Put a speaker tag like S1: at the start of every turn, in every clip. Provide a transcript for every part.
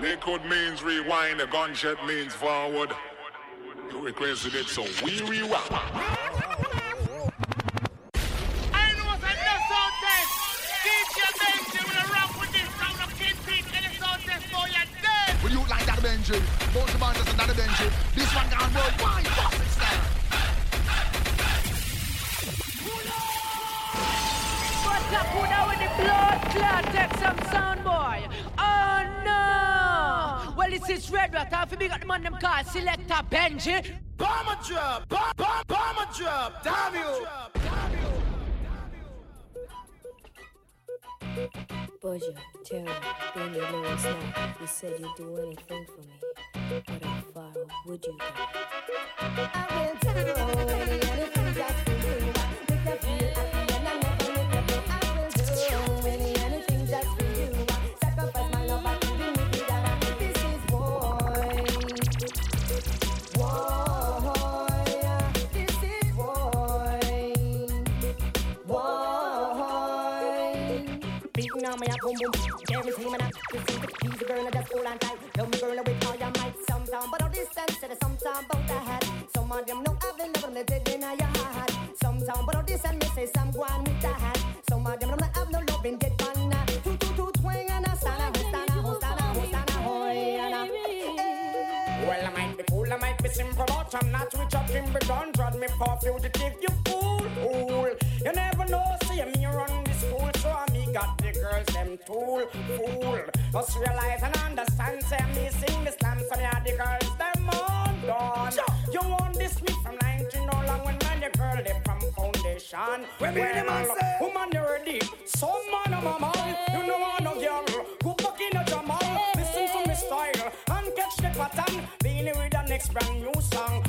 S1: Liquid means rewind, the gunshot means forward. You requested it, so we rewind.
S2: Benji. Both the band is another Benji. This one gone worldwide. Bust it style.
S3: What's up, put out with the blood clot? Take some sound, boy. Oh no! Well, this is Red Rat. Half big at the man them call Selector Benji.
S4: Bomber drop, bomb, bomb, bomber drop. Damn you.
S5: Buja, Terry, bring your lyrics now. You said you'd do anything for me. But how far would you go? I will do anything just for you. Make
S6: boom boom, everything man up. You see the keys, girl, I just hold on tight. Love me, girl, with all your might. Sometime, but all this sense, said sometime about the hat. Some of them know I've been loving the dead in your heart. Sometime, but all this and me say some go with the hat. Some of them don't have no love in dead pan. Two, two, two, twang and a sana, hostana, hostana, hostana, hoy.
S4: Well, I might be cool, I might be simple, but I'm not rich up in gun. Drag me for fugitive, you fool, fool. You never know, see me run got the girls, them tool, fool. Just realize and understand, say me sing the slam, so me are the girls, them on done. You want this me from 19 no long when man, your girl, they from foundation.
S2: When me the man say-
S4: woman, you ready? Some man, I'm a man, you know I no girl. Go back in a Jamal, listen to me style, and catch the pattern. Beenie with the next brand new song.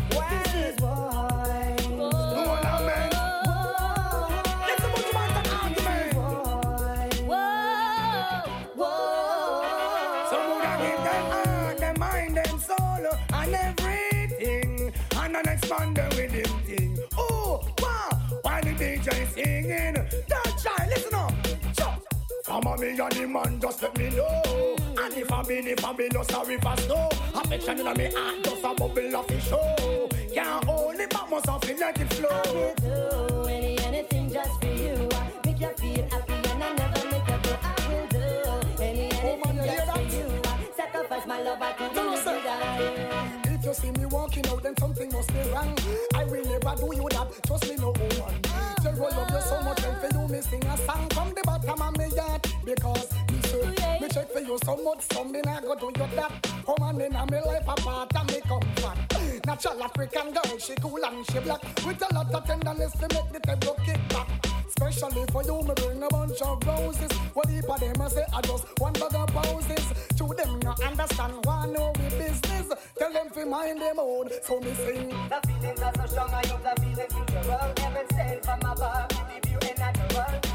S2: Some of me and the man just let me know. And if I been, if I'm been, no sorry for snow. Affection in me heart, just a bubble of the show. Oh. Can't hold it, but must have like it flow.
S6: do any anything just for you. Make you feel happy and I never make you go. I will do any oh, anything
S2: you hear
S6: just for you. Sacrifice my love, I
S2: Tell
S6: do die.
S2: If you see me walking out, then something must be wrong. I will never do you that. Trust me, no oh, one. Tell you love you so much, and for you, me sing a song from the bottom of my heart. Because me say, me check for you so much, so me not go do you that. Come on in, and me life apart, and me comfort. Natural African girl, she cool and she black. With a lot of tenderness to make the table kick back. Especially for you, me bring a bunch of roses. What heap of them I say, I just one bag of poses. To them not understand why know we business. Tell them fi mind them own, so me sing.
S6: The feelings are so strong, I use the feelings mutual. Heaven sent from above, give you a natural. There's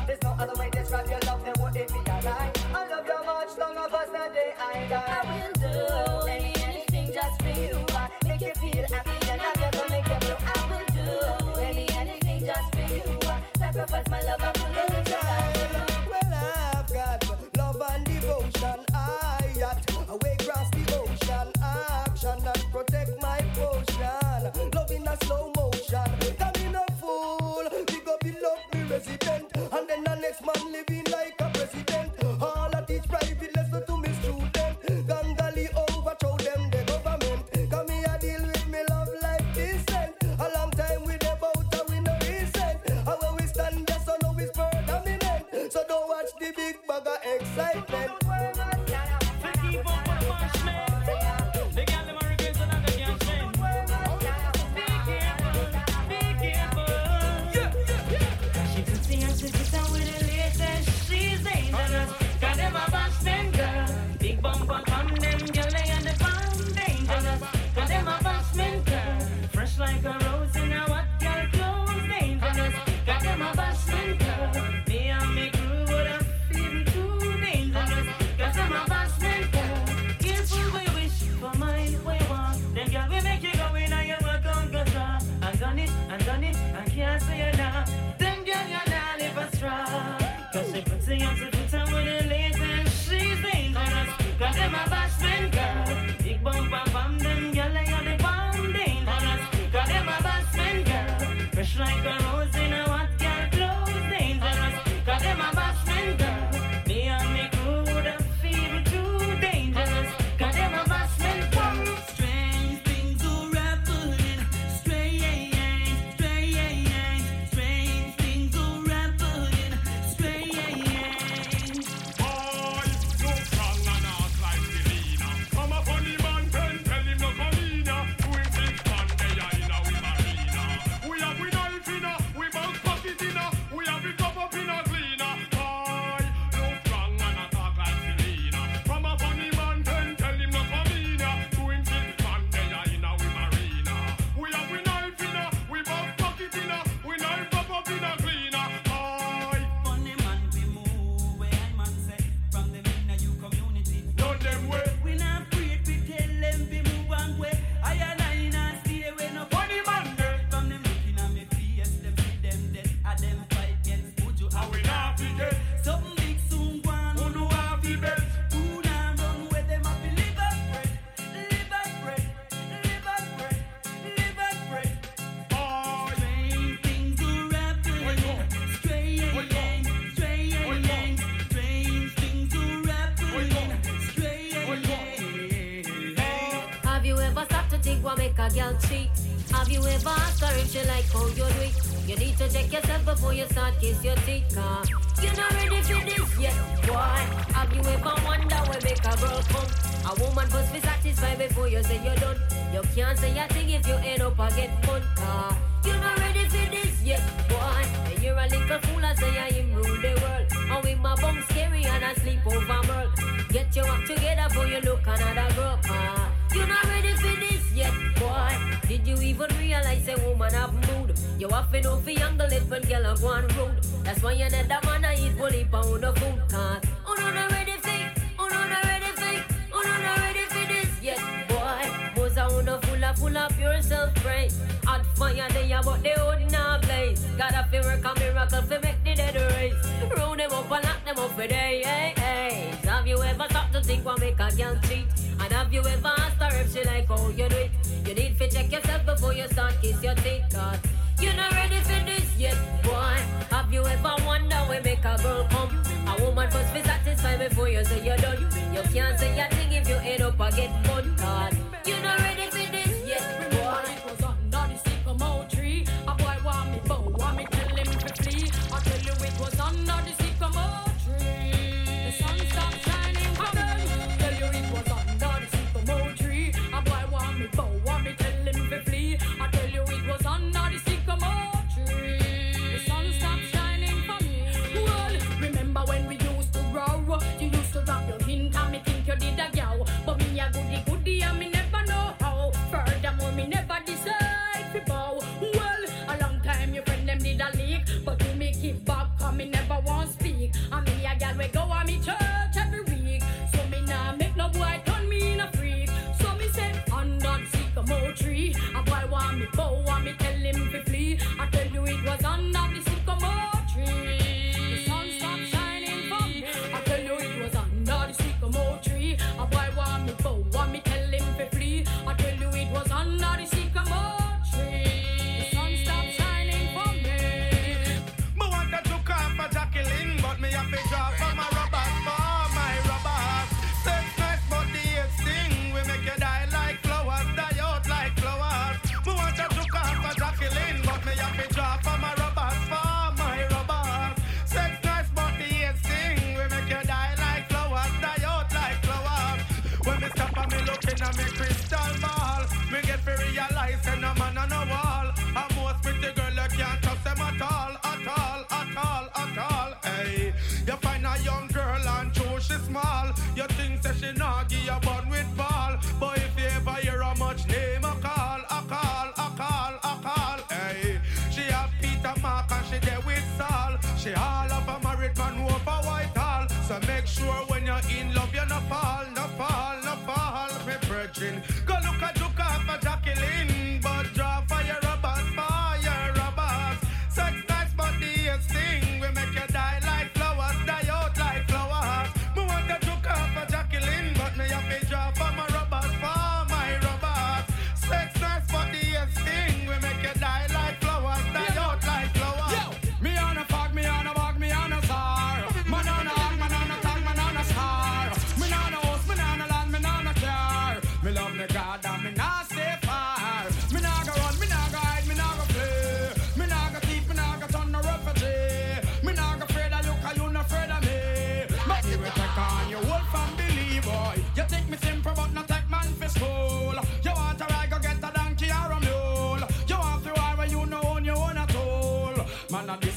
S6: you none of us the day I. I will do any, anything just for you. I make you feel happy and I never make you blue. I will do any, anything just for you. I sacrifice my love, I will love you.
S7: Well, I've got love and devotion. I got away across the ocean. Action and protect my potion. Love in a slow motion. Come in a fool. Big up the love me resident. And then the next man living like a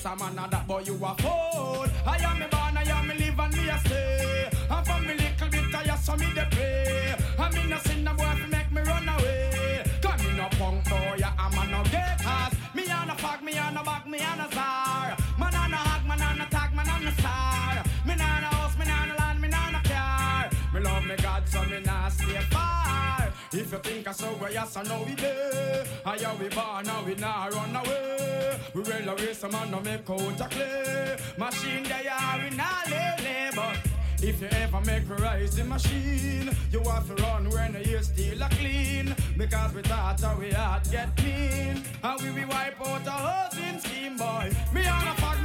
S7: a
S8: man of
S9: that, but you a
S10: fool. I am me born, I am me live, and me a stay. And for me little bit, I just me the pay. I mean, I sin, no boy, to make me run away. Come in no punk boy, I'm a no get gators. Me on a fuck, me on a back, me on a czar. Man on a hog, man on a tag, man on a star. Me on a house, me on a land, me on a car. Me love me God, so me not stay far. If you think I saw where yes, I know we there. I am we born, now we not run away. We will race a man, no make out a clay. Machine, they are in a lele, but. If you ever make me rise the machine, you have to run when you still are clean. Because we thought how we had get clean. And we be wipe out a housing scheme, boy. Me on a fuck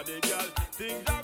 S11: body, girl.
S10: Things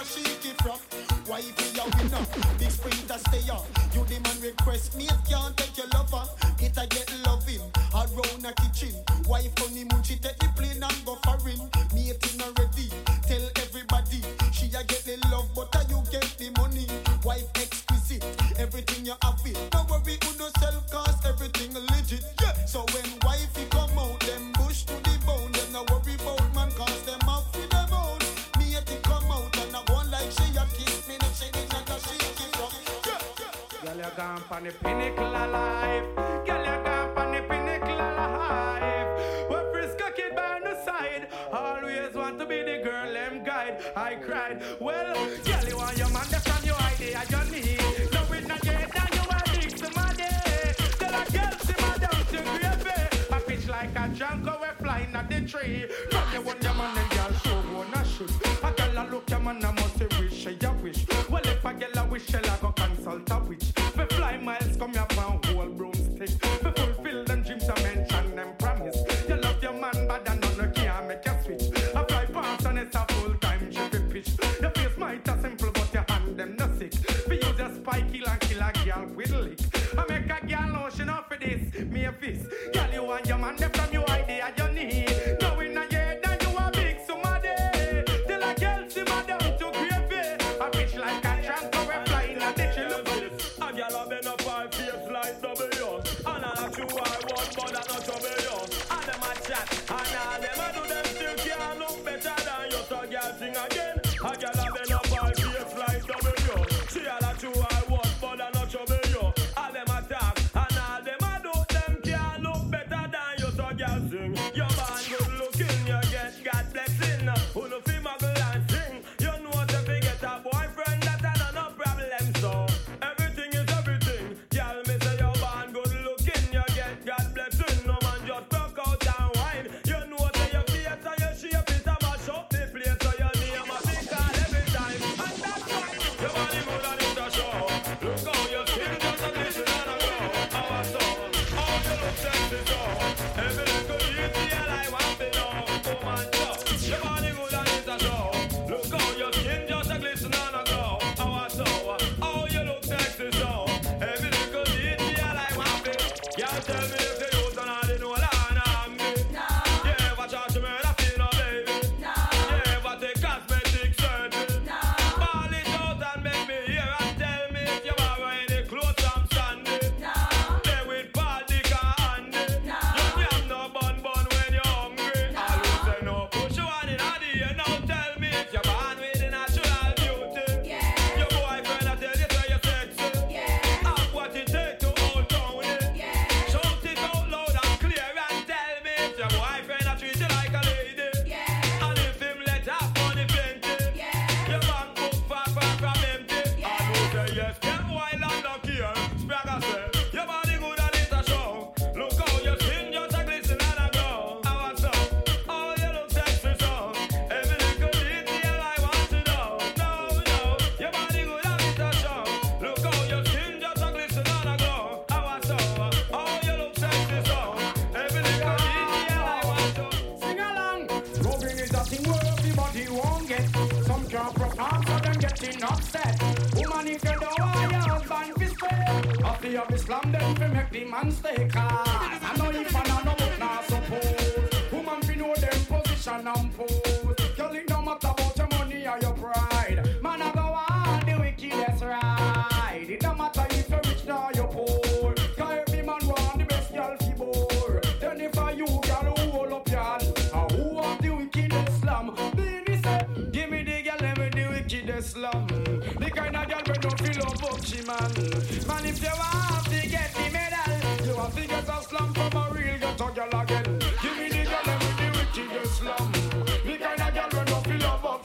S10: a sheet it.
S11: Why if a
S12: winner, big to stay on. You demand request, mate can't take your lover. It a get loving around a kitchen. Why funny honeymoon she take the plane and go foreign? Mate is not
S11: ready. on the pinnacle of life. Girl, you down on the pinnacle of life. When Frisco kid by the side, always want to be the girl them guide. I cried, well, girl, you want your man,
S13: that's on your idea, you need. No, it's not dead, now you are big somebody. Tell a girl, see my down to.
S14: I pitch like a drunk, we're flying at the
S13: tree.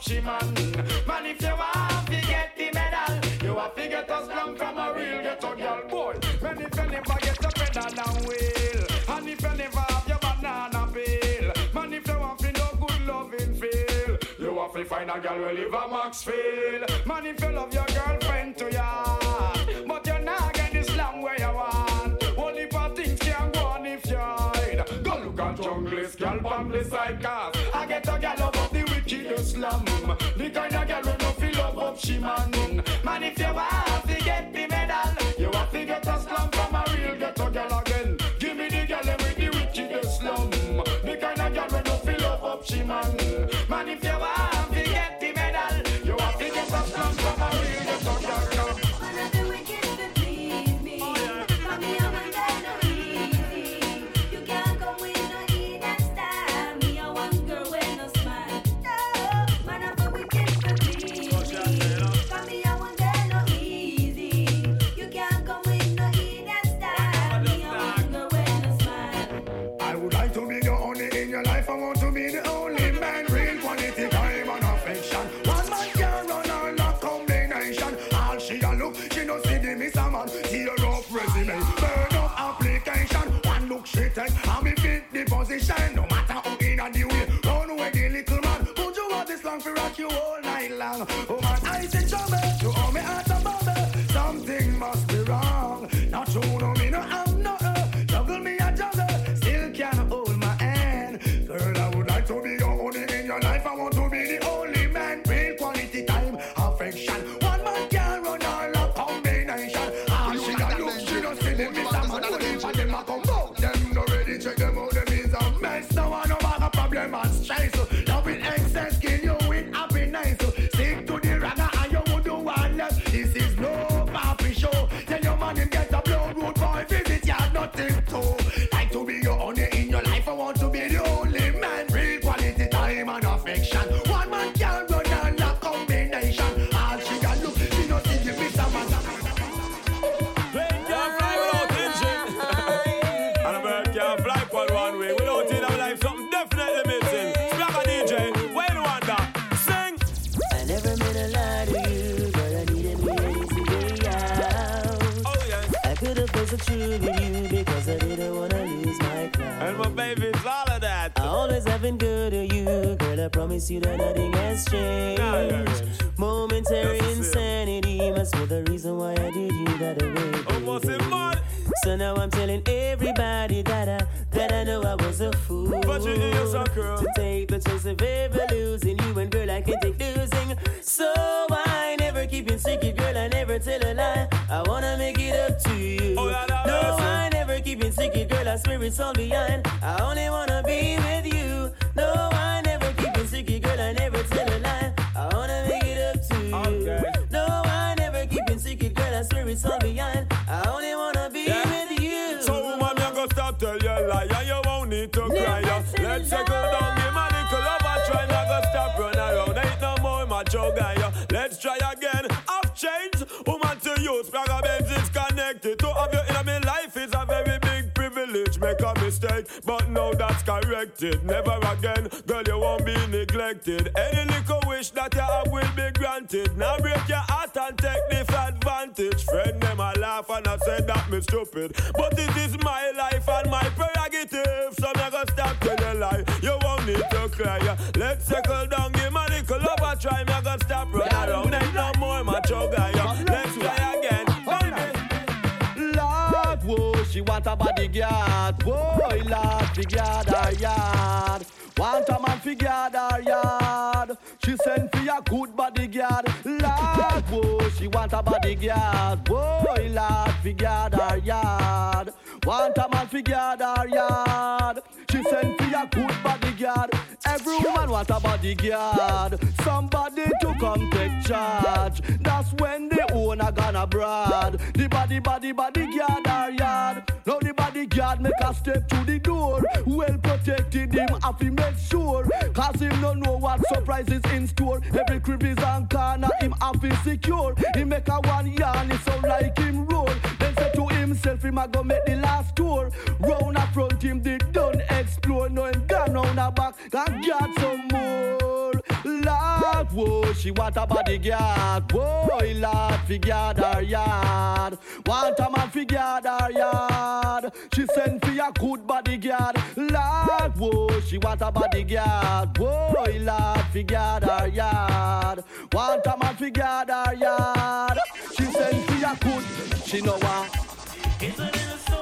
S13: she man. Man, if you want to get the medal, you have to get us long from a real ghetto girl boy. Man, if you never get a pedal and will, and if you never have your banana peel, man, if you want to know good loving feel, you have to find a girl who live a Maxfield. Man, if you love your girlfriend to ya, but you're not get this long where you want. Only bad things can go on if you hide. Go look at junglist, girl, from the side, watch Man, if you want
S15: long. Woman,
S13: oh,
S7: promise you that nothing has changed. Momentary insanity must be the reason why I did you that way.
S13: Almost in mud.
S7: So now I'm telling everybody that I that I know I was a fool.
S13: But you hear some girl.
S7: to take the chance of ever losing you, and girl I can take losing. So I never keep it secret, girl. I never tell a lie. I wanna make it up to you.
S13: Oh, yeah, that
S7: no. I never keep it secret, girl. I swear it's all behind. I only wanna be with you. No, I it's all behind. I only wanna be
S13: Yeah.
S7: with you.
S13: So woman, you go stop tell your lie and you won't need to cry. yeah. Let's settle down, give a little love and try not go stop run around. Ain't no more macho guy. yeah. Let's try again. I've changed, woman to you. Spragga Benz a mistake, but now that's corrected. Never again, girl, you won't be neglected. Any little wish that you have will be granted. Now break your heart and take this advantage. Friend, them I laugh and I said that me stupid. But this is my life and my prerogative. So me gonna stop telling lie. You won't need to cry. Let's settle down, give me a little love a try. Me gonna stop around. Ain't no more macho guy. Let's try
S16: she want a bodyguard. Whoa, Lord, fi guard her yard. Want a man fi guard her yard. She send for a good bodyguard. Lord, whoa, she want a bodyguard. Whoa, Lord, fi guard her yard. Want a man fi guard her yard. She send for a good bodyguard. Every woman wants a bodyguard. Somebody to come take charge. That's when the owner gonna broad. The body, body, bodyguard her yard. Now the bodyguard make a step to the door. Well protected him, have to make sure. Cause him no know what surprises in store. Every crevice and corner him have to secure. He make a one yarn, it sound like him roll. Himself, him a go make the last tour. Round a front him did done explore. No him gone round a back, and got some more. Lord, whoa, she want a bodyguard. Whoa, Lord, fi guard her yard. Want a man fi guard her yard. She send for a good bodyguard. Lord, whoa, she want a bodyguard. Whoa, Lord, fi guard her yard. Want a man fi guard her yard. She send for a good. She know what.
S17: It's a little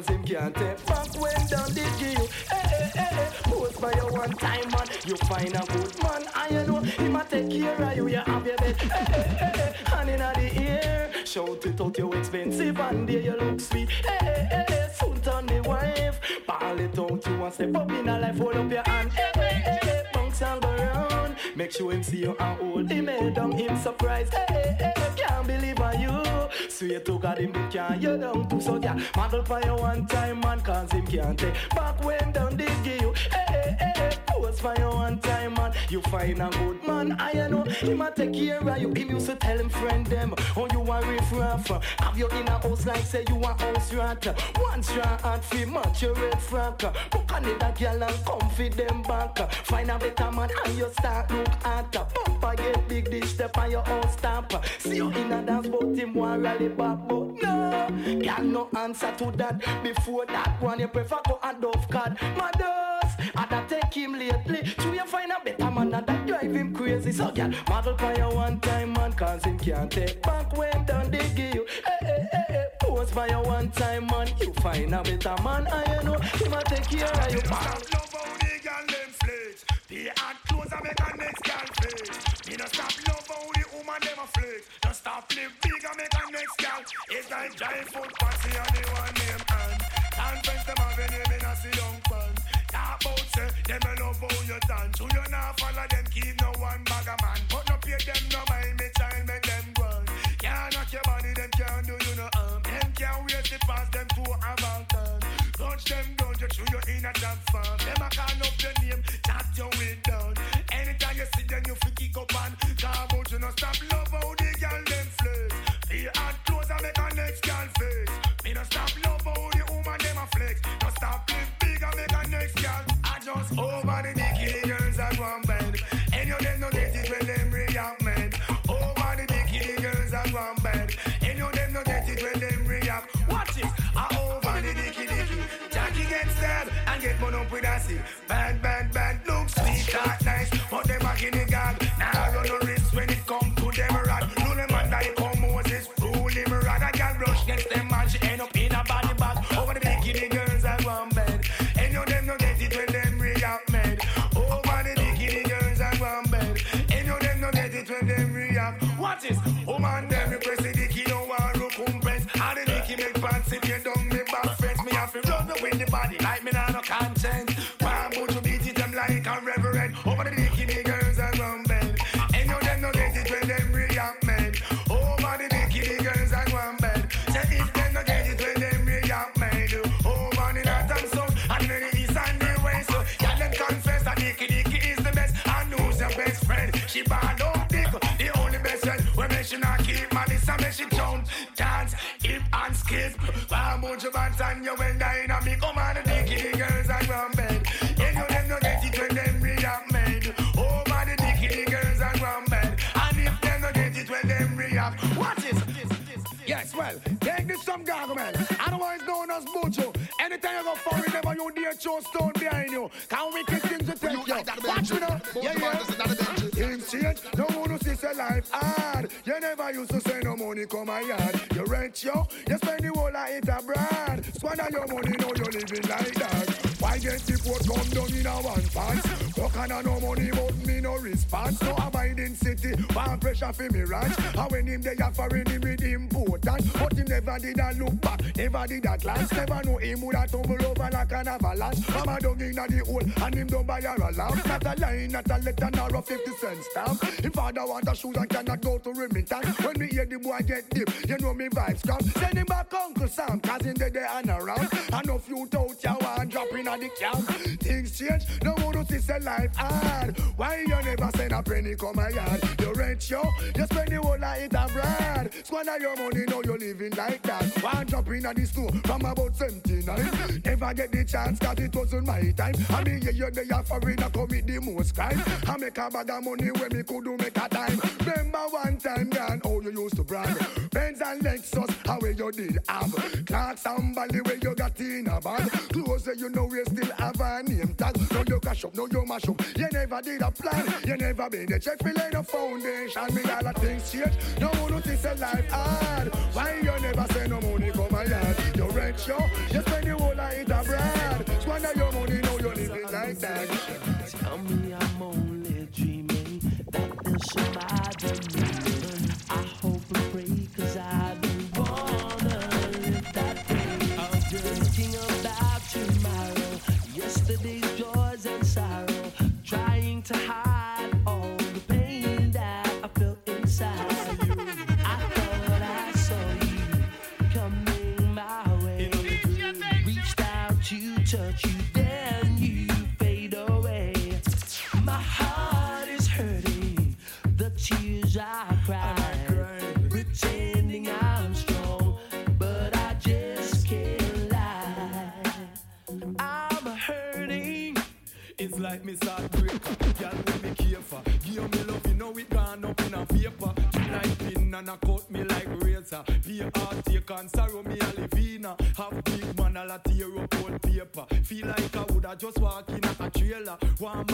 S11: cause him can't take back when did give you. Hey, hey, hey, hey. Post for you one time, man. You find a good man, and you know him a take care of you. You have your bed. Hey, hey, hey, hey. Hand in the ear. Shout it out, you expensive, and there you look sweet. Hey, hey, hey, hey. Soon turn the wife. Ball it out, you want step up in a life, hold up your hand. Hey, hey, hey, hey. Bounce and go round. Make sure him see you and hold him head down, him surprised. Hey, hey, hey. Can't believe on you. Swear to God, him big can you to so yeah. Model for you one time, man, cause him can't take back when down they give you. Hey, hey, hey, hey. Pose for you one time, man. You find a good man, I know. Him a take care of you. Him used to tell him friend them, oh you a riff raff. Have you in a house like say you a house rat. One straw and free match your red frack. Book another girl and come feed them back. Find a better man and you start look at. Bumper get big dish step on your own stamp. See you in a dance but him want rally back Girl no answer to that. Before that one you prefer go and dove card. Mothers, I da take him lately. So you find a better man and that drive him crazy. So girl, model for you one time man cause him can't take back when done they give you. Hey, hey, hey, hey. Pose for you one time man. You find a better man and you know him a take care of you.
S9: Stop love how the girl them flex. The hard clothes I make a next girl flex. Me no stop love how the woman them a flex. Don't stop live big and make a next girl. It's like giant foot party and the one name and. Conference them have a name in a see young pan. Talk about say them a love how you dance. So you not follow them keep no one bag a man. But no pay them no mind me child make them run. Can't knock your body them can't do you no harm. Them can't wait to pass them to a mountain. Touch them down, you chew you in a job farm. Them a call up your name, chat your way down. Anytime you see them, you fi kick up and no stop love kiss. Farm you bad time you will die in me. Come on, dicky the girls and run bed. You them no get it when them read up made. Over the dicky the girls and run bed. And if them no get it when them react, watch this. Yes, well, take this some gargamel. Otherwise known as Mojo. Anytime you go you never you dare throw stone behind you. Can we kiss things to take you? Watch me now. Yeah, yeah. Insane. No a life hard. You never used to say no money come my yard. You rent yo, you spend the whole of it abroad. Squander your money, now you're living like that. Why get the port come down in a one pants? Fuck on no money, but me no response. No abiding city, one pressure for me ranch. And when him they offering him with important, but he never did a look back, never did a glance. Never know him would have tumble over like an avalanche. Mama dug in the hole, and him don't buy her a lamp. Not a line, not a letter, nor a 50 cent stamp. If father want a shoes and cannot go to Remington, when me hear the boy get deep, you know me vibes come. Send him back Uncle Sam, cause in the day and around. And if you doubt you want drop in at the camp. Things change, no one to see life hard. Why you never send a penny come my yard? You rent yo, you spend the whole it abroad. Squander your money, now you living like that. One drop in at the store from about 79. Never get the chance, cause it wasn't my time. I mean, yeah, you're there for it, commit the most crime. I make a bag of money when me could do make a time. Remember one time, gone, oh, how you used to brag. Benz and Lexus, how you did have. Clarks and Bally, where you got in a bag. Clothes you know we still have a name tag. No you cash up, no you mash up. You never did a plan, you never been a check for no foundation. Me all the things change. No notice a life hard. Why you never say no money come my yard? You rent show, you spend the whole it abroad. Squander your money, now you living like that.
S11: Tell me I'm only dreaming that there's somebody new. I touch you, then you fade away. My heart is hurting, the tears I cry, pretending I'm strong, but I just can't lie. I'm hurting.
S10: It's like me start breaker. Girl, me care for. Give me love, you know it gone up in a paper. You pin and cut me like razor. Heart, take and sorrow me a Feel like I woulda just walk in a, trailer. Want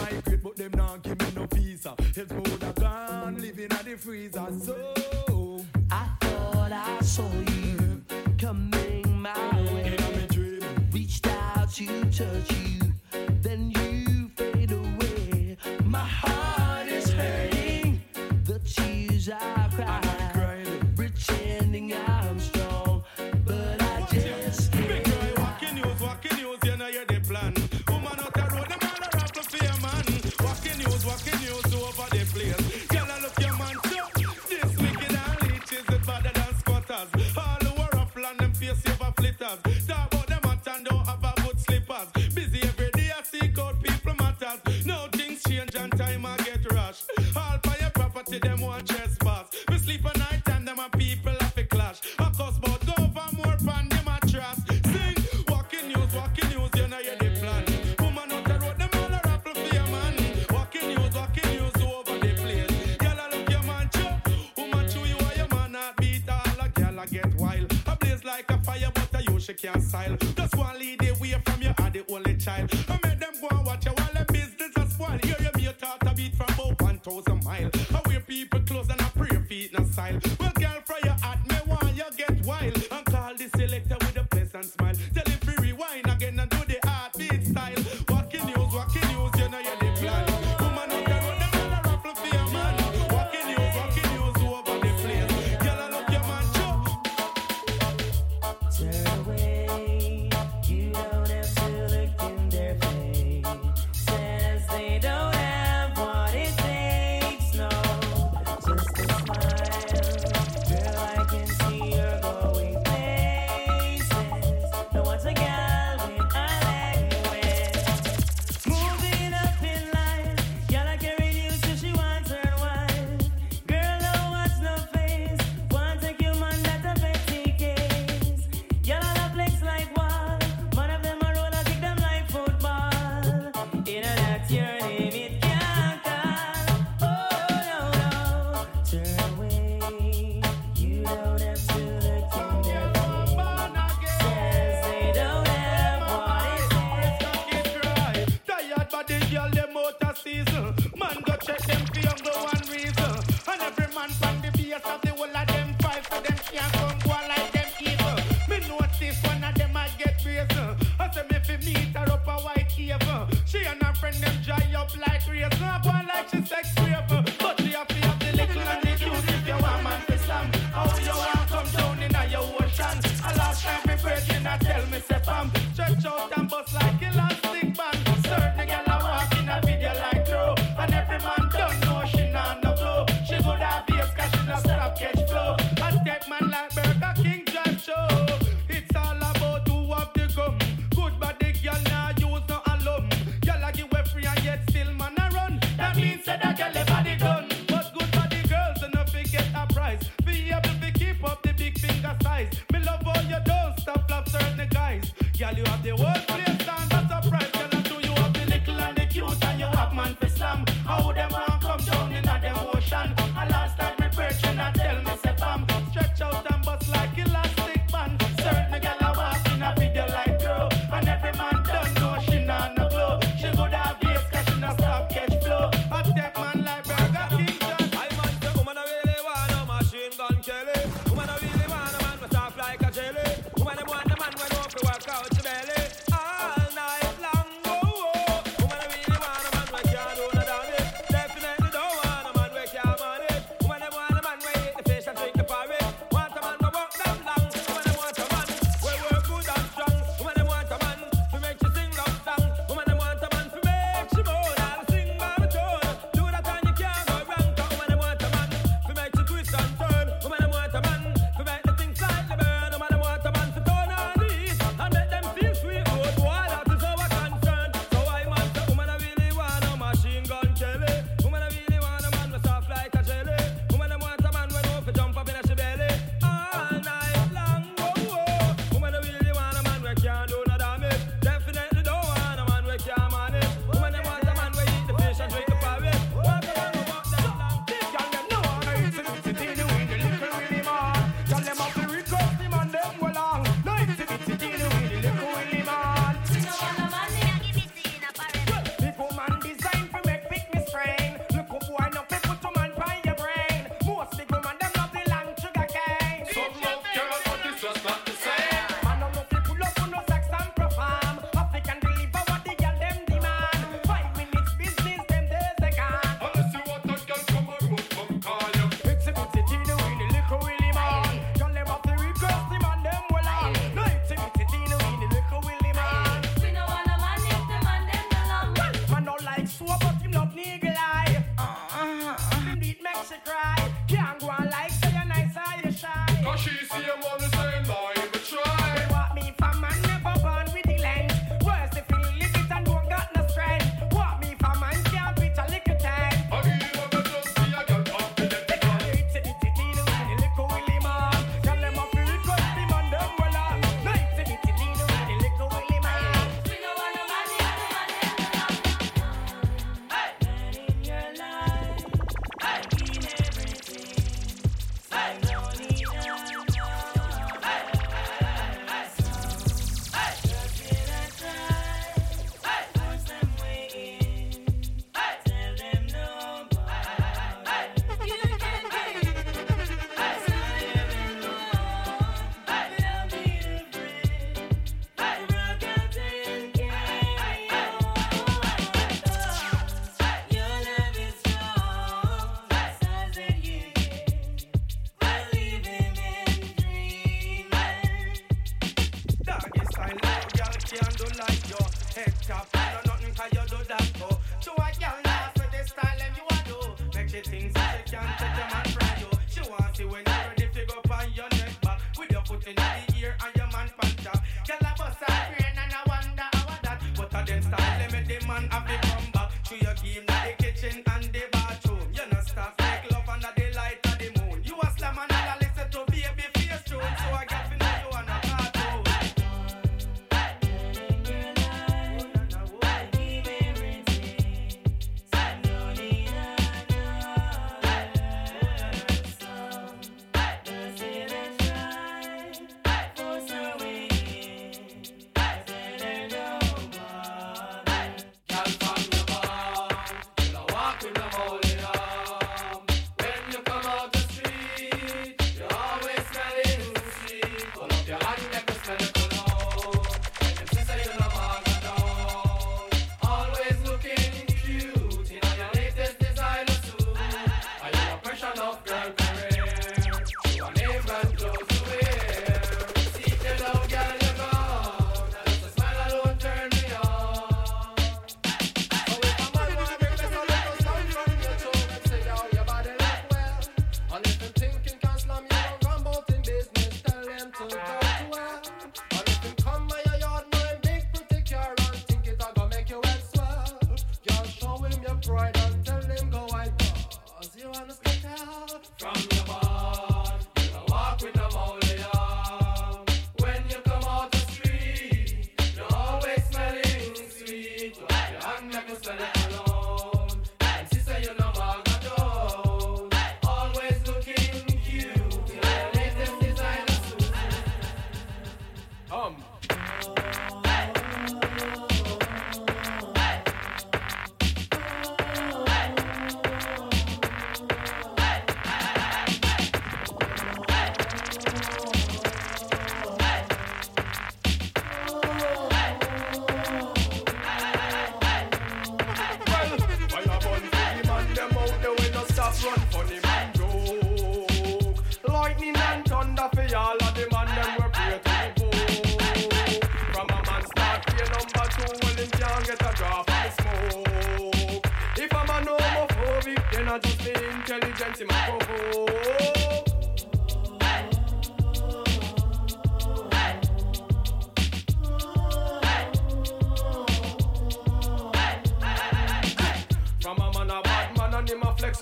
S18: Girl, you
S11: have
S13: the whole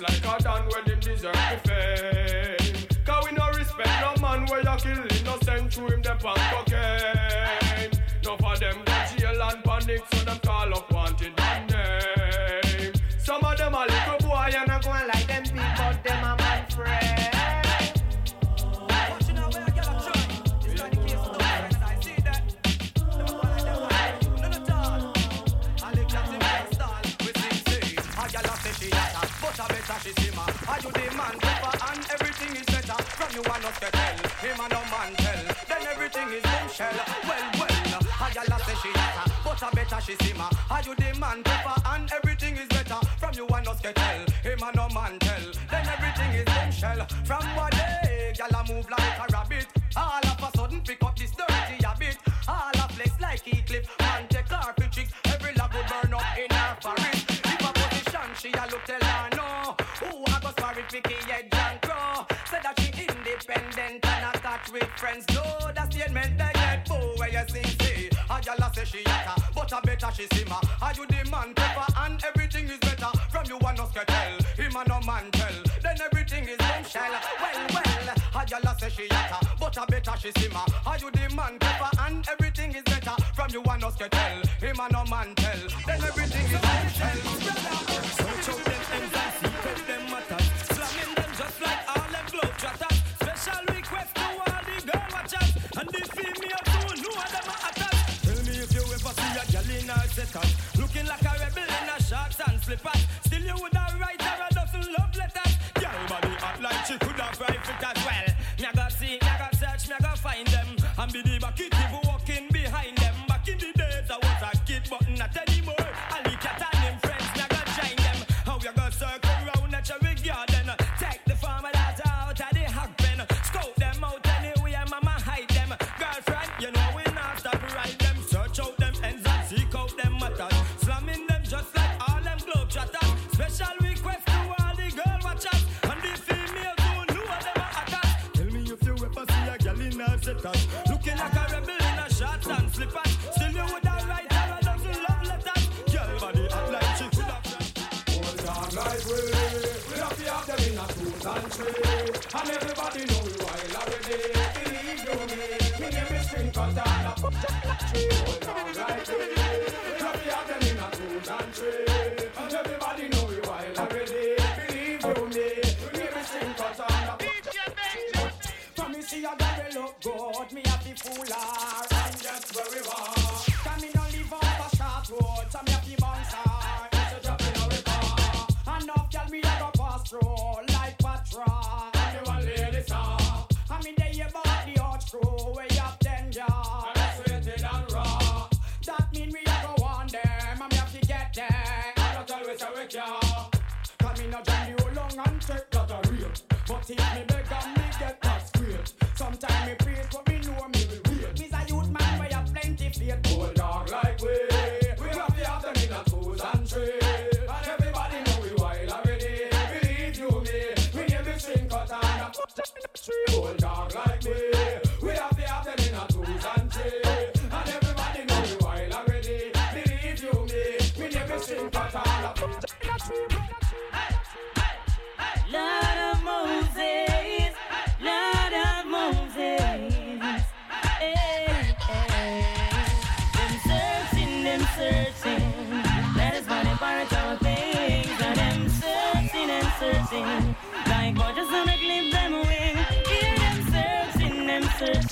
S13: box like a
S19: Dan when him deserve the fame. Cause we no respect no man where you kill innocent through him
S10: the pan him and no man tell. Then everything is in shell. Well, well, uh, I say she hotter, but I better she see ma. Are you the man prefer? with friends. No, that's the end man they get poor where you sing say. A gal a say she hotter, but a better she simmer. Are you the man pepper and everything is better from you one us tell. Him a no man tell. Then everything is them shell. Well, well, a gal a say she hotter, but a better she simmer. Are you the man pepper and everything is better from you one us tell. Him a no man tell.
S13: and be the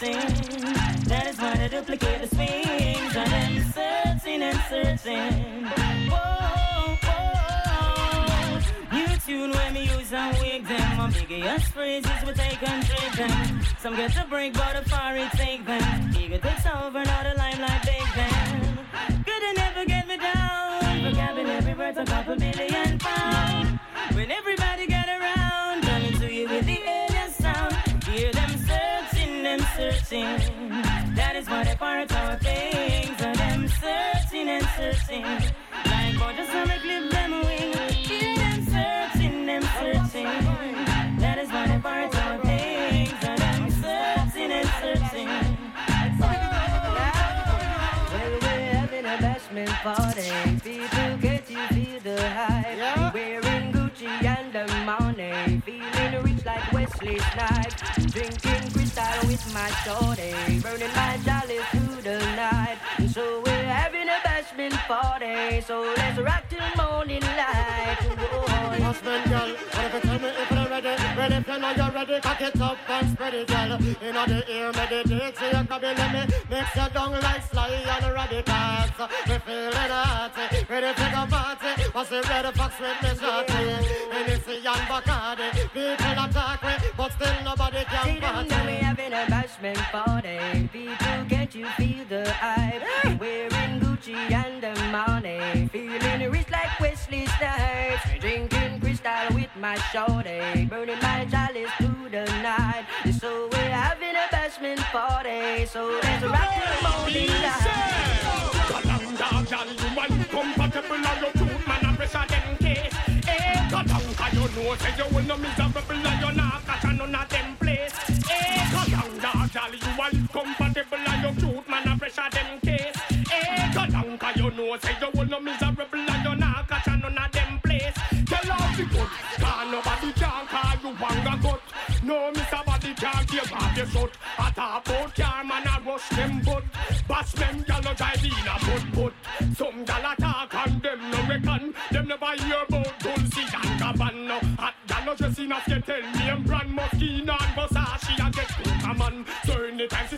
S13: That
S19: is
S7: why they duplicate the swings. And then searching and searching. Whoa, whoa. Tune when me use and wig them. My biggest phrases we take and trade them. Some get to break, but a far take them. Ego takes over, now the limelight big them. Could they never get me down? For grabbing every word, a couple million pounds. When everybody searching. That is why they part our things. And them searching and searching. Like God just wanna clip them wing. Hear them searching, them searching. That is why they part our things. And them searching and searching.
S20: Well, we're having a bashment party. People get you feel the hype. Wearing Gucci and the money. Feeling rich like Wesley Snipes. Drinking Cristal with my shorty. Burning my jolly through the night. And So a party. So let's rock till morning light.
S21: Husband, girl, what if you tell me if you're ready? Ready if you know you're ready, cock it up and spread it, girl. In the ear, meditate, so you grab it, let me mix your down like sly and radicals. Me feeling hot, ready to go party. What's the red fox with me shorty? And Bacardi, people attack me, but still nobody can party.
S20: we having a bashment party. People, can't you feel the hype? Wearing Gucci and the money. Feeling rich like Wesley Snipes. Drinking Cristal with my shorty. Burning my chalice through the night. So we're having a bashment party. So let's rock till morning light.
S22: Dog, you man compatible and your truth, man, and pressure them case. Eh, cut down, cause you know, say you will no miserable and you're not catch none of them place. Eh, cut down, dog, you man compatible and your truth, man, know, say you will no miserable and you're not catch on none of them place. Tell all the good, cause nobody can call you wanga gut. No, Mr. Body can't give off your shot. I talk about car, man, I rush them butt. Bash them, gal, no drive in a butt, butt. Some gal attack and them no reckon. Them never hear about Dolce and Gabbana. Hot gal no dress in a tell me and brand Moschino and Versace and get to man. So anytime she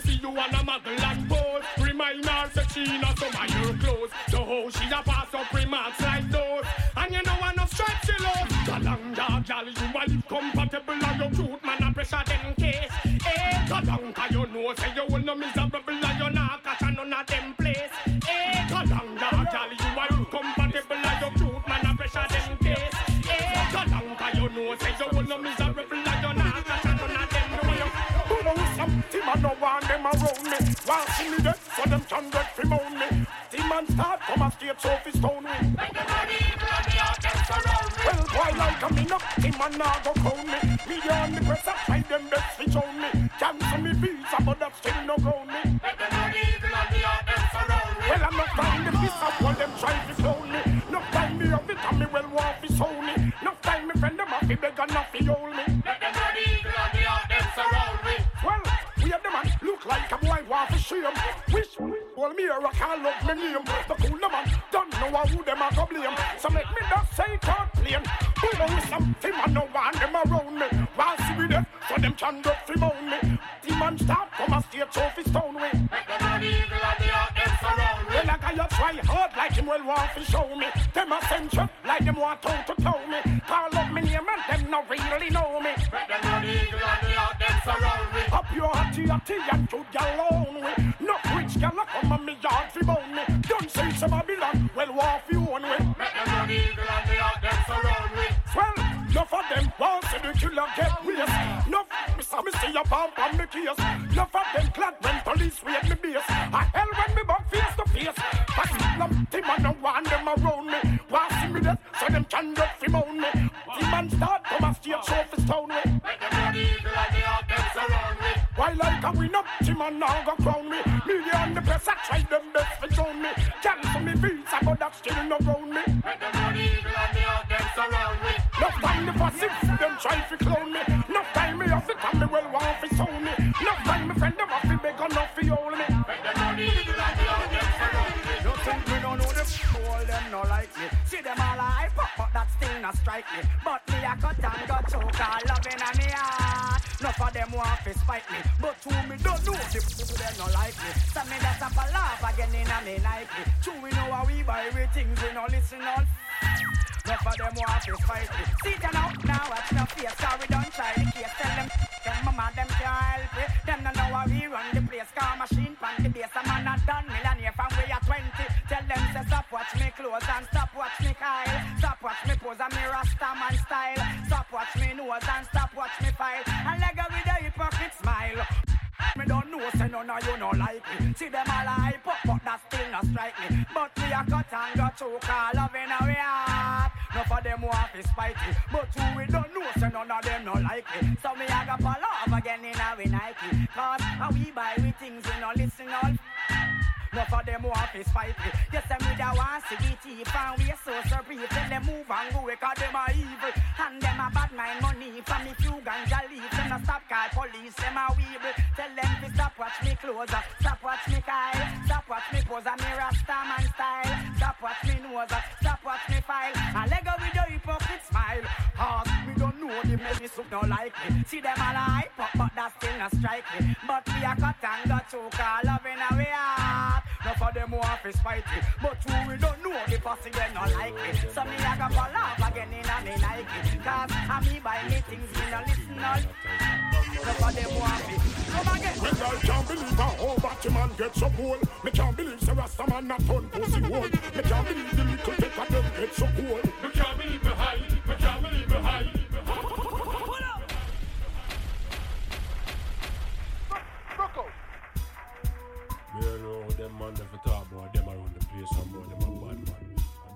S22: like those. And you know enough stripes she loves. Galang dog, gal, you a live compatible and your truth, man, and pressure them case. Eh, galang, cause you know, say you will no miserable and you're not catch none of them place. Eh, galang dog, gal, you a live compatible and your truth, man, and pressure them case. Eh, galang, cause you know, say you will no miserable and you're not catch none of them place. Who knows something, man, no want them around me. Want see me dead, so them can get moan me. Start from a state so fi stone me. Well, boy, like a me no, team man now go crown me. Me on the press up, try them best fi show me. Cancel me visa, but that still no ground me. Well, I'm not trying to piss up while them try to clone me. No time me of it, and me well want fi show me. No time me friend them off fi beg and off fi hold me. Well, we have the man look like a boy want to shame. Wish well me I can't love me name. The cool man don't know who them a go blame. So make me just say can't plain. Who know something man no want them around me. Want see me there so them can get free moan me. The man start from a state trophy stone way. Well, like I try hard like him well want to show me. Them a you like them want to to tell me. Call up me name and them no really know me. Up your hatty hatty and to your own well war you own way. Make them bloody evil and the ugly surround me. Well, enough of them want see the killer get waste. Enough, me me see a pump on me case. Enough of them glad when police raid me base. I hell when me back face to face. But lump team and no want them around me. Want see me death so them can get fi moan me. The man start from a state show fi stone me. Why like a win up and now go crown me. Me on the press I try them best fi but that still no round me. No time the passive, them try to clone me. No time me off it, and me well want fi sound me. No time me friend them off fi beg and off fi hold me.
S4: You think me don't know them? All them no like me. See them all hype up, but that still not strike me. But me a cut and got choke all loving on me heart. No for them want to spite me, but who me don't know the people them no like me. So me have a laugh again in a me Nike. True we know how we buy we things we no listen all. No for them want to fight me. See them now, now watch no face, we don't try the case. Tell them, them mama them can't help it. Them no know how we run the place. Car machine pan the base, a man a done millionaire watch me clothes and stop watch me Kyle. Stop watch me pose and me rasta man style. Stop watch me nose and stop watch me file. And leg with a hypocrite smile. Me don't know say know you no like me. See them all hype up, but that still not strike me. But we a cut and go through, call love in our heart. No for them want to spite me, but who we don't know, so none of them no like me. So me a go follow up again in our Nike. Cause how we buy we things, we no listen all. No for them want to fight me. Yes, them with a want to cheap and we so brief. Tell them move and go because them are evil. And them a bad mind money from me few ganja leaf. Them a stop call police, them a weeble. Tell them to stop watch me clothes, stop watch me Kyle, stop watch me pose a me rasta man style. Stop watch me nose, stop watch me file. And let go with your hypocrite smile. Cause we don't know the maybe soup no like me. See them all hype up, but that still not strike me. But we a cut and go choke all love in our heart. No for them want to spite me But who we don't know the pussy they not like me So me a go fall off again in a me Nike Cause I me buy me things me no listen all No for them want me Come again
S22: Well, I can't believe how whole Batman get so cool. Me can't believe Sir Rasta man not turn pussy hole. Me can't believe the little take of them get so cool.
S19: Me can't believe me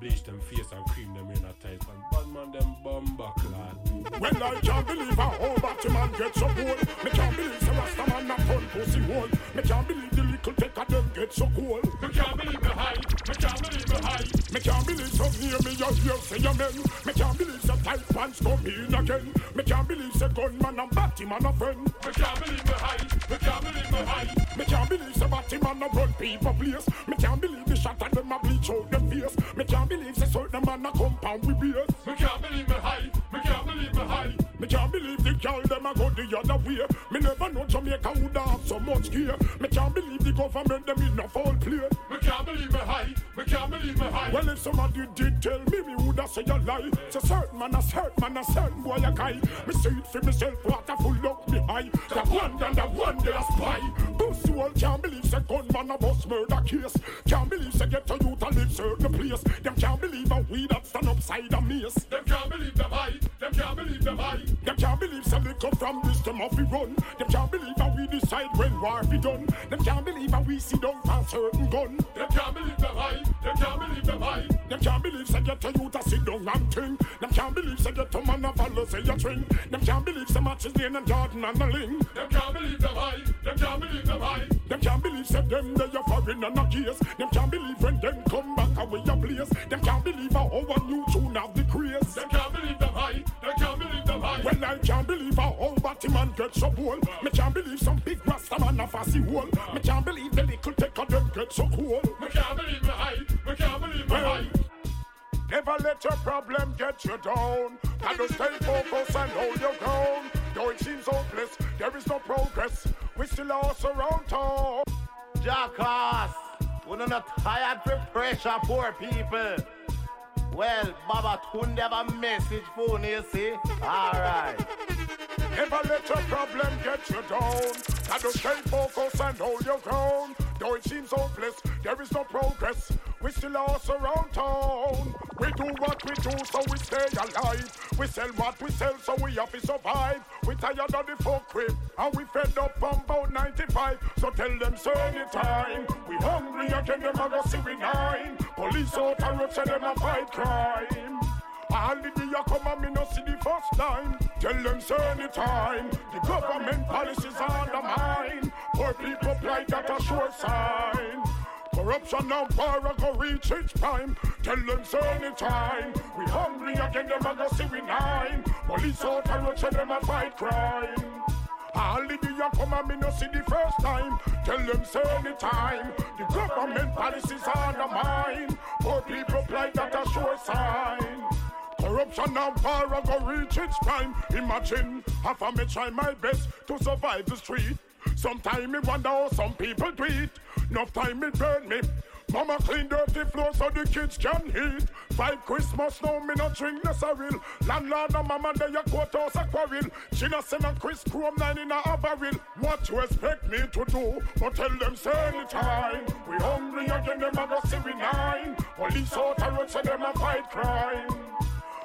S23: bleach them face and cream them in a tight and bad man them bumba clad.
S22: Well, I can't believe how whole Batman get so cool. Me can't believe Sir Rasta man not turn pussy hole. Me can't believe the little take of them get so cool.
S19: Me can't believe me high. Me can't believe me high.
S22: Me can't believe some near me you hear say amen. Me can't believe some tight pants come in again. Me can't believe say gunman and Batman a friend.
S19: Me can't believe me high. Me can't believe me high.
S22: Me can't believe say Batman a run people place. Me can't believe the shot at them a bleach out them face. Me can't believe say certain man a compound with beers.
S19: Me can't believe me high. Me can't believe me high.
S22: Me can't believe the girl them a go the other way. Me never know Jamaica would have so much gear. Me can't believe the government them in a fall play.
S19: Me can't believe me high. Me can't believe me high.
S22: Well, if somebody did tell me, me woulda say a lie. So certain man a certain man a certain boy a guy. Me see it for myself, what a full up me high. The one and the one they a spy. Pussy all can't believe say gunman a bust murder case. Can't believe say get to youth a live certain place. Them can't believe a weed that stand upside a mace.
S19: Them can't believe them high. Them can't believe them high.
S22: Them can't believe say they come from this them off we run. Them can't believe how we decide when war be done. Them can't believe how we see down for certain gun.
S19: Them can't believe them high. Them can't believe them high.
S22: Them can't believe say get to youth a sit down and think. Them can't believe say get to man a follow say a string. Them can't believe say matches Lane and Jordan and a ling.
S19: Them can't believe them high. Them can't believe them high.
S22: Them can't believe say them they a foreign and a case. Them can't believe when them come back away a place. Them can't believe how our new tune have the craze.
S19: Them can't believe them high. Them can't believe them high.
S22: Well, I can't believe how old Batman get so cool. Me can't believe some big rasta man a fussy hole. Me can't believe the little take of them get so cool.
S19: Me can't believe me high. Me can't believe me high.
S22: Never let your problem get you down. Gotta stay focused and hold your ground. Though it seems hopeless, there is no progress. We still lost around town.
S21: Jackass, we're not tired for pressure, poor people. Well, Baba Tunde have a message for you, see? Alright.
S22: Never let your problem get you down. Gotta stay focused and hold your ground. Though it seems hopeless, there is no progress. We still lost around town. We do what we do so we stay alive. We sell what we sell so we have to survive. We tired of the folk crib and we fed up from about 95. So tell them so anytime. We hungry again, them a go see we nine. Police out and road say them a fight crime. All the day come and me no see the first time. Tell them so anytime. The government policies undermine. Poor people plight that a sure sign. Corruption and power go reach its prime. Tell them so anytime. We hungry again, them a go see we nine. Police out and say them a fight crime. All the you come and me no see the first time. Tell them say anytime. The government policies undermine. Poor people plight that a sure sign. Corruption and power go reach its prime. Imagine, half of me try my best to survive the street. Sometime me wonder how some people do it. Enough time it burn me. Mama clean dirty floor so the kids can eat. Five Christmas now me not drink no sorrel. Landlord and mama they a courthouse a quarrel. She not send a Chris Chrome nine in a barrel. What you expect me to do? But tell them say anytime. We hungry again them a go see we nine. Police out a road say them a fight crime.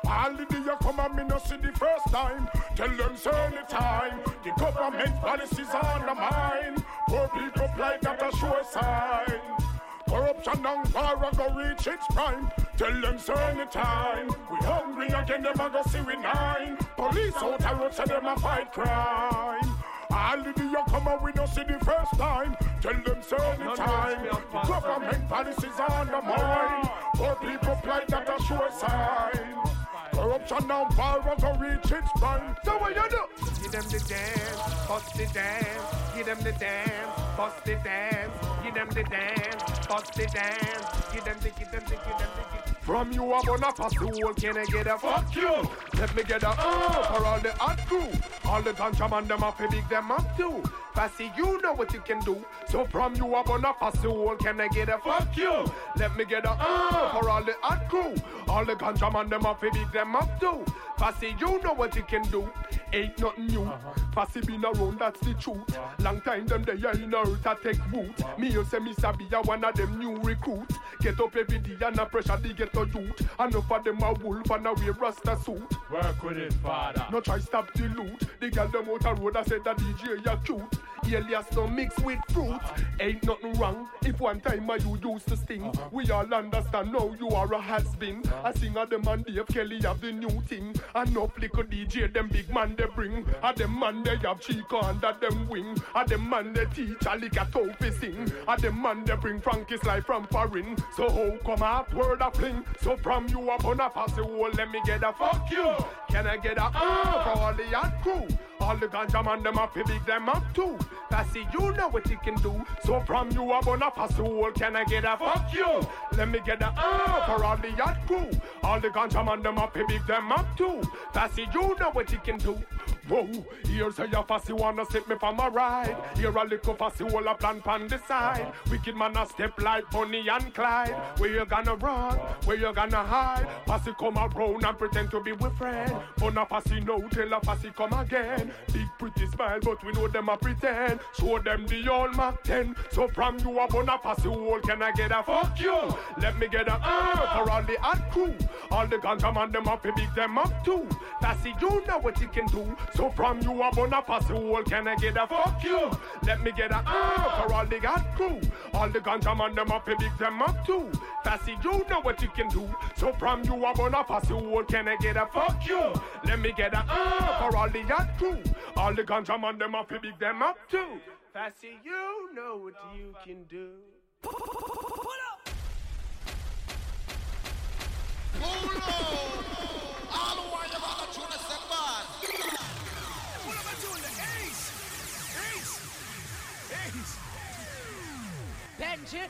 S22: All the day come and me no see the first time. Tell them say anytime. The government policies undermine. Poor people plight at a sure sign. Corruption and war go reach its prime. Tell them so anytime. We hungry again, them a go see we nine. Police out a road say them a fight crime. All the you come and we don't see the first time. Tell them so anytime. Government policies on the mind. Poor people plight that a sure sign. Corruption and power go reach its prime. So what you do?
S24: Give them the dance, bust the dance. Give them the dance, bust the dance. Give them the dance, bust the dance. Give them the, give them the, give them the.
S22: From you I'm on a soul, can I get a fuck you? Let me get a uh for all the hot crew. All the ganja man them up, big them up too. Passy, you know what you can do. So from you I'm on a soul, can I get a fuck you? Let me get a uh for all the hot crew. All the ganja man them up, big them up too. Passy, you know what you can do. Ain't nothing new. Uh-huh. Passy been around, that's the truth. Uh-huh. Long time them they in earth I take root. Uh-huh. Me you say me sabi a one of them new recruits. Get up every day and a pressure the ghetto youth. Enough of them a wolf and a wear rasta suit.
S25: Work with it, father.
S22: No try stop the loot. The girl them out a road I said that DJ ya cute. Alias no mix with fruit. Ain't nothing wrong. If one time I you used to sting, we all understand now you are a has been. A singer them and Dave Kelly have the new thing. And no flicker DJ them big man they bring. A them man they have Chico under them wing. A them man they teach a lick a topi sing. A them man they bring Frankie Sly from foreign. So how come up word a fling? So from you up on a pass the wall, let me get a fuck you. Can I get a uh for all the hot crew? All the ganja man them up, big them up too. Passy, you know what you can do. So from you up on a pass the wall, can I get a fuck you? Let me get a uh for all the hot crew. All the ganja man them up, big them up too. Passy, you know what you can do. Whoa, here's a ya fussy wanna sit me for my ride. Here a little fussy wall a plan pan the side. Wicked man a step like Bonnie and Clyde. Where you gonna run? Where you gonna hide? Fussy come around and pretend to be with friend. But a fussy no tell a fussy come again. Big pretty smile, but we know them a pretend. Show them the old Mac 10. So from you a fussy wall, can I get a fuck you? Let me get a uh for all the hot crew. All the ganja man them up, big them up too. Fussy, you know what you can do. So from you up on a fussy wall, can I get a fuck you? Let me get a uh for all the hot crew. All the ganja man them up, big them up too. Fussy, you know what you can do. So from you up on a fussy wall, can I get a fuck you? Let me get a uh for all the hot crew. All the ganja man them up, big them up too. Fussy, you know what you can do.
S1: All who are you gonna tune us a bad.
S3: What
S26: Benji.